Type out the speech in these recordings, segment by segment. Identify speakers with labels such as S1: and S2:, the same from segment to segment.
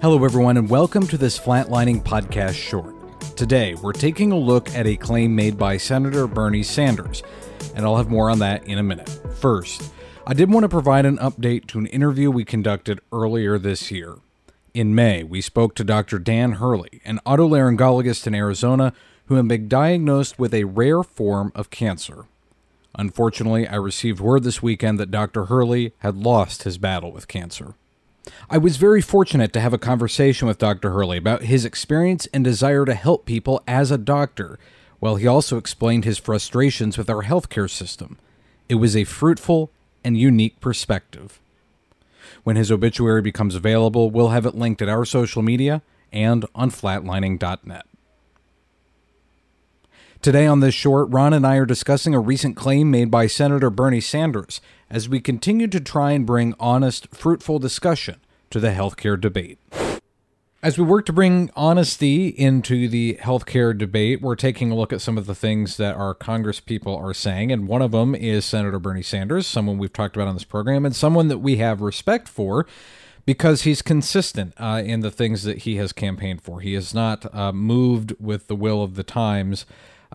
S1: Hello, everyone, and welcome to this Flatlining Podcast Short. Today, we're taking a look at a claim made by Senator Bernie Sanders, and I'll have more on that in a minute. First, I did want to provide an update to an interview we conducted earlier this year. In May, we spoke to Dr. Dan Hurley, an otolaryngologist in Arizona who had been diagnosed with a rare form of cancer. Unfortunately, I received word this weekend that Dr. Hurley had lost his battle with cancer. I was very fortunate to have a conversation with Dr. Hurley about his experience and desire to help people as a doctor, while he also explained his frustrations with our healthcare system. It was a fruitful and unique perspective. When his obituary becomes available, we'll have it linked at our social media and on flatlining.net. Today on this short, Ron and I are discussing a recent claim made by Senator Bernie Sanders as we continue to try and bring honest, fruitful discussion to the healthcare debate. As we work to bring honesty into the healthcare debate, we're taking a look at some of the things that our Congress people are saying. And one of them is Senator Bernie Sanders, someone we've talked about on this program, and someone that we have respect for because he's consistent uh, in the things that he has campaigned for. He has not uh, moved with the will of the times,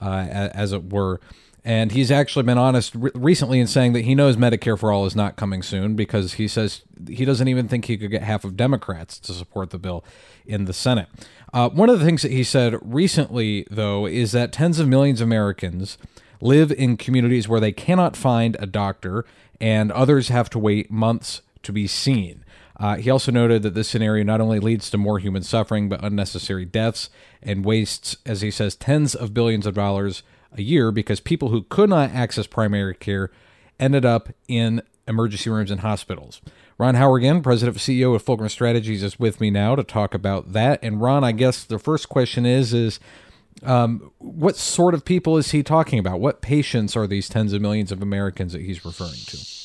S1: uh, as it were. And he's actually been honest re- recently in saying that he knows Medicare for All is not coming soon because he says he doesn't even think he could get half of Democrats to support the bill in the Senate. Uh, one of the things that he said recently, though, is that tens of millions of Americans live in communities where they cannot find a doctor and others have to wait months to be seen. Uh, he also noted that this scenario not only leads to more human suffering, but unnecessary deaths and wastes, as he says, tens of billions of dollars a year because people who could not access primary care ended up in emergency rooms and hospitals. Ron Howrigan, again, president and CEO of Fulcrum Strategies, is with me now to talk about that. And Ron, I guess the first question is is um, what sort of people is he talking about? What patients are these tens of millions of Americans that he's referring to?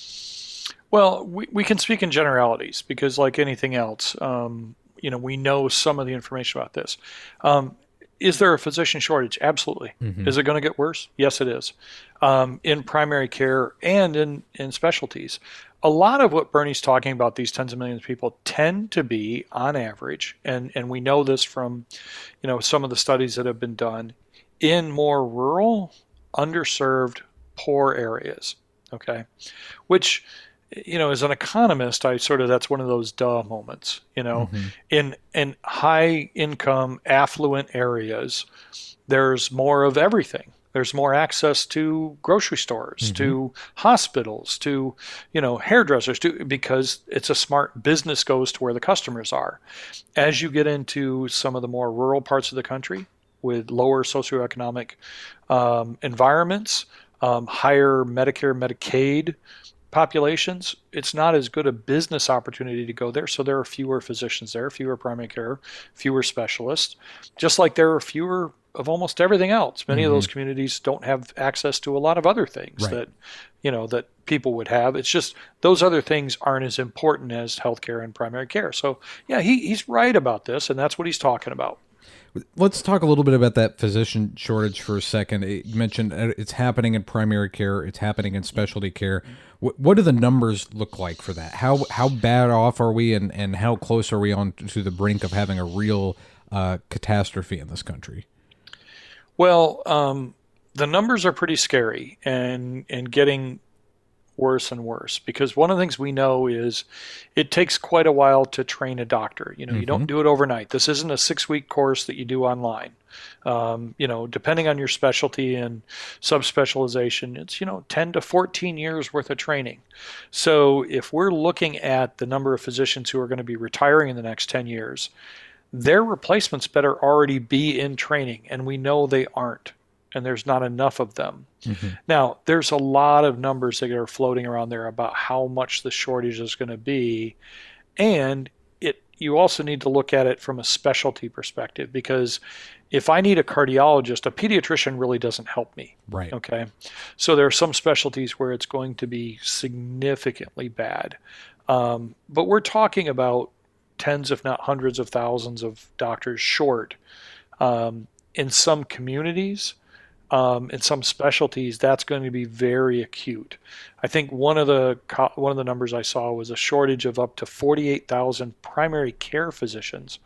S2: Well, we, we can speak in generalities because, like anything else, um, you know, we know some of the information about this. Um, is there a physician shortage? Absolutely. Mm-hmm. Is it going to get worse? Yes, it is. Um, in primary care and in, in specialties. A lot of what Bernie's talking about, these tens of millions of people, tend to be, on average, and, and we know this from, you know, some of the studies that have been done, in more rural, underserved, poor areas. Okay, which you know, as an economist, I sort of that's one of those duh moments. You know, mm-hmm. in in high income, affluent areas, there's more of everything. There's more access to grocery stores, mm-hmm. to hospitals, to you know hairdressers, to because it's a smart business goes to where the customers are. As you get into some of the more rural parts of the country with lower socioeconomic um, environments, um, higher Medicare, Medicaid populations, it's not as good a business opportunity to go there. So there are fewer physicians there, fewer primary care, fewer specialists, just like there are fewer of almost everything else. Many mm-hmm. of those communities don't have access to a lot of other things right. that, you know, that people would have. It's just those other things aren't as important as healthcare and primary care. So yeah, he, he's right about this, and that's what he's talking about.
S1: Let's talk a little bit about that physician shortage for a second. You mentioned uh, it's happening in primary care, it's happening in specialty care. What, what do the numbers look like for that? How how bad off are we, and, and how close are we on to the brink of having a real uh, catastrophe in this country?
S2: Well, um, the numbers are pretty scary, and and getting worse and worse. Because one of the things we know is it takes quite a while to train a doctor. You know mm-hmm. you don't mm-hmm. do it overnight. This isn't a six week course that you do online. Um, you know depending on your specialty and subspecialization it's you know 10 to 14 years worth of training. So if we're looking at the number of physicians who are going to be retiring in the next 10 years their replacements better already be in training and we know they aren't and there's not enough of them. Mm-hmm. Now, there's a lot of numbers that are floating around there about how much the shortage is going to be, and it you also need to look at it from a specialty perspective because if I need a cardiologist, a pediatrician really doesn't help me.
S1: Right.
S2: Okay. So there are some specialties where it's going to be significantly bad, um, but we're talking about tens, if not hundreds of thousands of doctors short. Um, in some communities, um, in some specialties, that's going to be very acute. I think one of the one of the numbers I saw was a shortage of up to 48,000 primary care physicians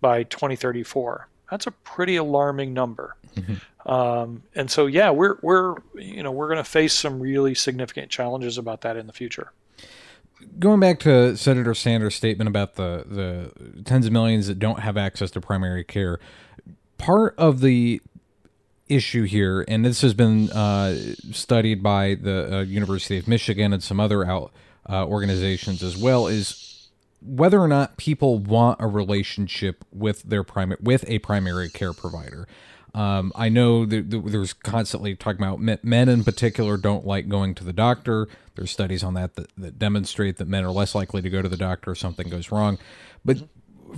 S2: by 2034. That's a pretty alarming number. Mm-hmm. Um, and so, yeah, we're we're you know we're going to face some really significant challenges about that in the future.
S1: Going back to Senator Sanders' statement about the the tens of millions that don't have access to primary care, part of the issue here, and this has been uh, studied by the uh, University of Michigan and some other out, uh, organizations as well, is whether or not people want a relationship with their primary with a primary care provider. Um, I know that there's constantly talking about men in particular don't like going to the doctor. There's studies on that that, that demonstrate that men are less likely to go to the doctor if something goes wrong. But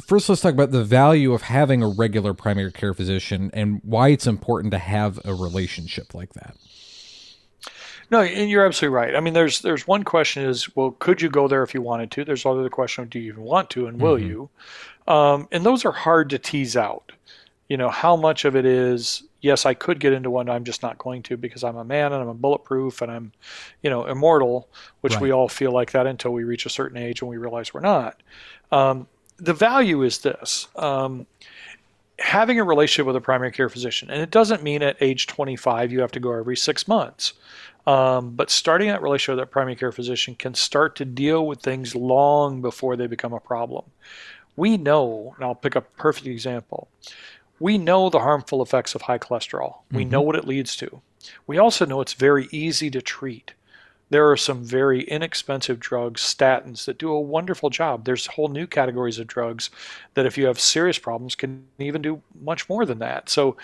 S1: first let's talk about the value of having a regular primary care physician and why it's important to have a relationship like that.
S2: No, and you're absolutely right. I mean, there's there's one question is, well, could you go there if you wanted to? There's other question, do you even want to, and will mm-hmm. you? Um, and those are hard to tease out. You know, how much of it is, yes, I could get into one, I'm just not going to because I'm a man and I'm a bulletproof and I'm, you know, immortal, which right. we all feel like that until we reach a certain age and we realize we're not. Um, the value is this um, having a relationship with a primary care physician. And it doesn't mean at age 25 you have to go every six months. Um, but starting that relationship with that primary care physician can start to deal with things long before they become a problem. We know, and I'll pick a perfect example. We know the harmful effects of high cholesterol. We mm-hmm. know what it leads to. We also know it's very easy to treat there are some very inexpensive drugs, statins, that do a wonderful job. There's whole new categories of drugs that, if you have serious problems, can even do much more than that. So,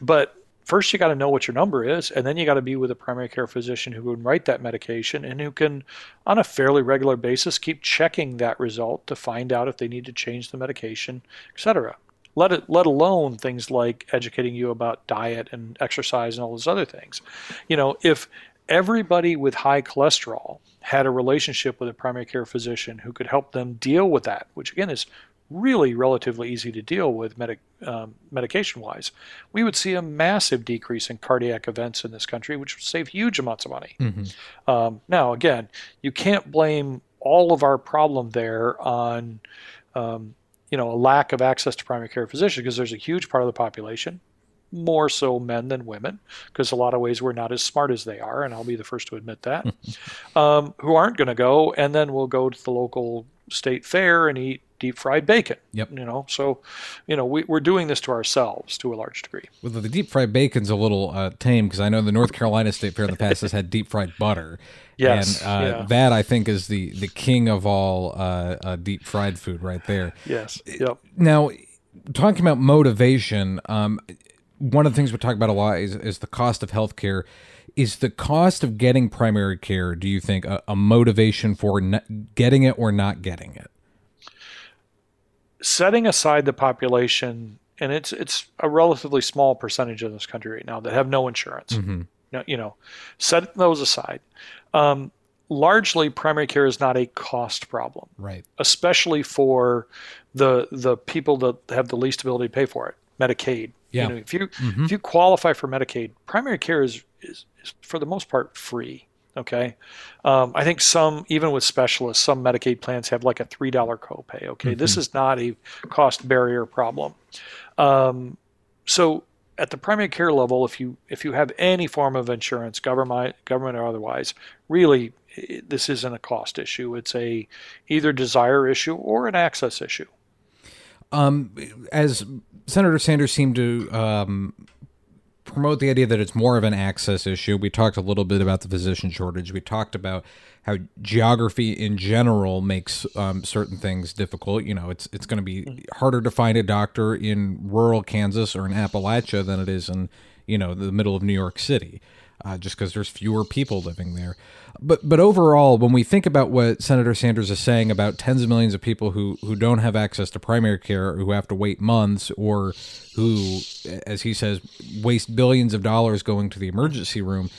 S2: but first you got to know what your number is, and then you got to be with a primary care physician who can write that medication and who can, on a fairly regular basis, keep checking that result to find out if they need to change the medication, etc. Let it, let alone things like educating you about diet and exercise and all those other things. You know, if everybody with high cholesterol had a relationship with a primary care physician who could help them deal with that, which again is really relatively easy to deal with medic, um, medication wise, we would see a massive decrease in cardiac events in this country, which would save huge amounts of money. Mm-hmm. Um, now, again, you can't blame all of our problem there on. Um, you know, a lack of access to primary care physicians because there's a huge part of the population more so men than women, because a lot of ways we're not as smart as they are, and I'll be the first to admit that, um, who aren't going to go, and then we'll go to the local state fair and eat deep fried bacon.
S1: Yep.
S2: You know, so, you know, we, we're doing this to ourselves to a large degree.
S1: Well, the deep fried bacon's a little uh, tame because I know the North Carolina State Fair in the past has had deep fried butter.
S2: Yes.
S1: And uh, yeah. that I think is the the king of all uh, uh deep fried food right there.
S2: Yes. Yep.
S1: Now, talking about motivation, um, one of the things we talk about a lot is, is the cost of healthcare. Is the cost of getting primary care, do you think, a, a motivation for getting it or not getting it?
S2: Setting aside the population, and it's it's a relatively small percentage of this country right now that have no insurance. Mm-hmm. You know, set those aside. Um, largely, primary care is not a cost problem,
S1: right?
S2: Especially for the the people that have the least ability to pay for it, Medicaid,
S1: yeah.
S2: You know, if you mm-hmm. if you qualify for Medicaid, primary care is, is, is for the most part free. Okay, um, I think some even with specialists, some Medicaid plans have like a three dollar copay. Okay, mm-hmm. this is not a cost barrier problem. Um, so at the primary care level, if you if you have any form of insurance, government government or otherwise, really this isn't a cost issue. It's a either desire issue or an access issue.
S1: Um, as Senator Sanders seemed to um, promote the idea that it's more of an access issue. We talked a little bit about the physician shortage. We talked about how geography in general makes um, certain things difficult. You know, it's it's going to be harder to find a doctor in rural Kansas or in Appalachia than it is in you know the middle of New York City, uh, just because there's fewer people living there. But but overall, when we think about what Senator Sanders is saying about tens of millions of people who who don't have access to primary care, who have to wait months, or who, as he says, waste billions of dollars going to the emergency room,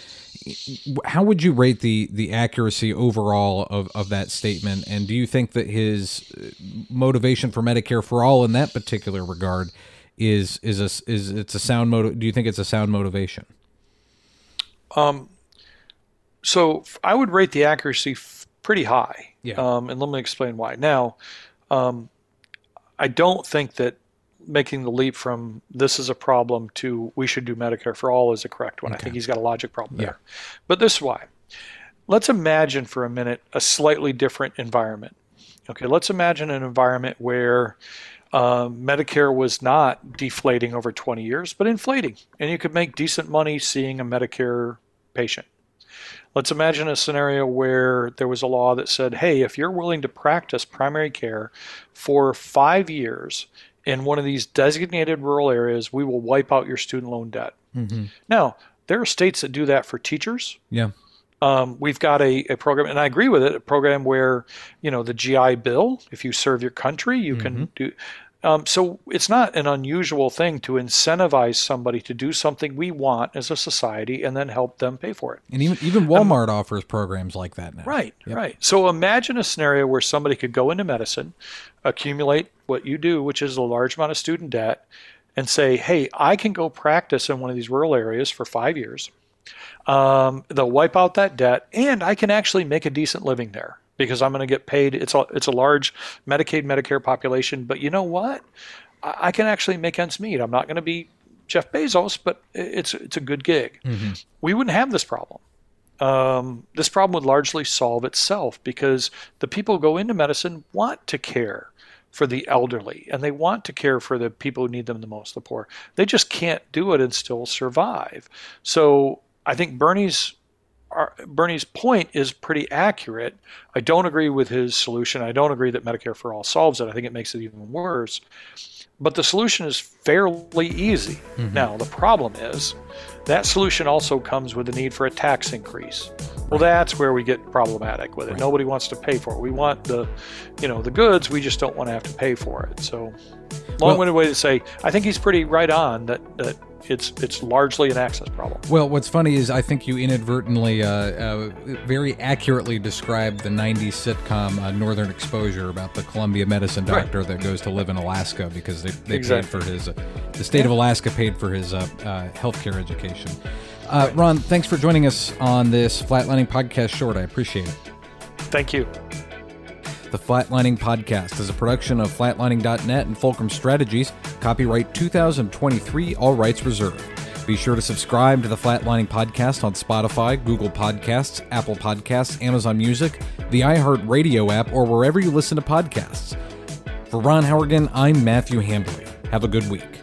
S1: how would you rate the the accuracy overall of, of that statement? And do you think that his uh, motivation for Medicare for all in that particular regard is is a is it's a sound motive? Do you think it's a sound motivation?
S2: Um, so I would rate the accuracy f- pretty high.
S1: Yeah.
S2: Um, and let me explain why. Now, um, I don't think that making the leap from this is a problem to we should do Medicare for all is a correct one. Okay. I think he's got a logic problem
S1: Yeah.
S2: there. But this is why. Let's imagine for a minute a slightly different environment. Okay, let's imagine an environment where um, Medicare was not deflating over 20 years, but inflating, and you could make decent money seeing a Medicare patient. Let's imagine a scenario where there was a law that said, hey, if you're willing to practice primary care for five years in one of these designated rural areas, we will wipe out your student loan debt. Now, there are states that do that for teachers.
S1: Yeah.
S2: Um, we've got a, a program, and I agree with it, a program where, you know, the GI Bill, if you serve your country, you can do. Um, so it's not an unusual thing to incentivize somebody to do something we want as a society and then help them pay for it.
S1: And even even Walmart offers programs like that now.
S2: Right, right. So imagine a scenario where somebody could go into medicine, accumulate what you do, which is a large amount of student debt, and say, hey, I can go practice in one of these rural areas for five years. Um, they'll wipe out that debt, and I can actually make a decent living there because I'm going to get paid. It's a it's a large Medicaid Medicare population, but you know what? I, I can actually make ends meet. I'm not going to be Jeff Bezos, but it's it's a good gig. We wouldn't have this problem um, this problem would largely solve itself because the people who go into medicine want to care for the elderly and they want to care for the people who need them the most, the poor. They just can't do it and still survive. So I think Bernie's Bernie's point is pretty accurate. I don't agree with his solution. I don't agree that Medicare for all solves it. I think it makes it even worse. But the solution is fairly easy. Mm-hmm. Now, the problem is that solution also comes with the need for a tax increase. Well, that's where we get problematic with it. Nobody wants to pay for it. We want the, you know, the goods. We just don't want to have to pay for it. So, long-winded way to say, I think he's pretty right on that that it's it's largely an access problem.
S1: Well, what's funny is I think you inadvertently, uh, uh, very accurately described the '90s sitcom uh, Northern Exposure about the Columbia medicine
S2: Right.
S1: doctor that goes to live in Alaska because they, they
S2: Exactly.
S1: paid for his. The state of Alaska paid for his uh, uh, healthcare education. Uh, Ron, thanks for joining us on this Flatlining podcast short. I appreciate it.
S2: Thank you.
S1: The Flatlining Podcast is a production of flatlining.net and Fulcrum Strategies. Copyright 2023, all rights reserved. Be sure to subscribe to the Flatlining Podcast on Spotify, Google Podcasts, Apple Podcasts, Amazon Music, the iHeartRadio app, or wherever you listen to podcasts. For Ron Howrigan, I'm Matthew Handley. Have a good week.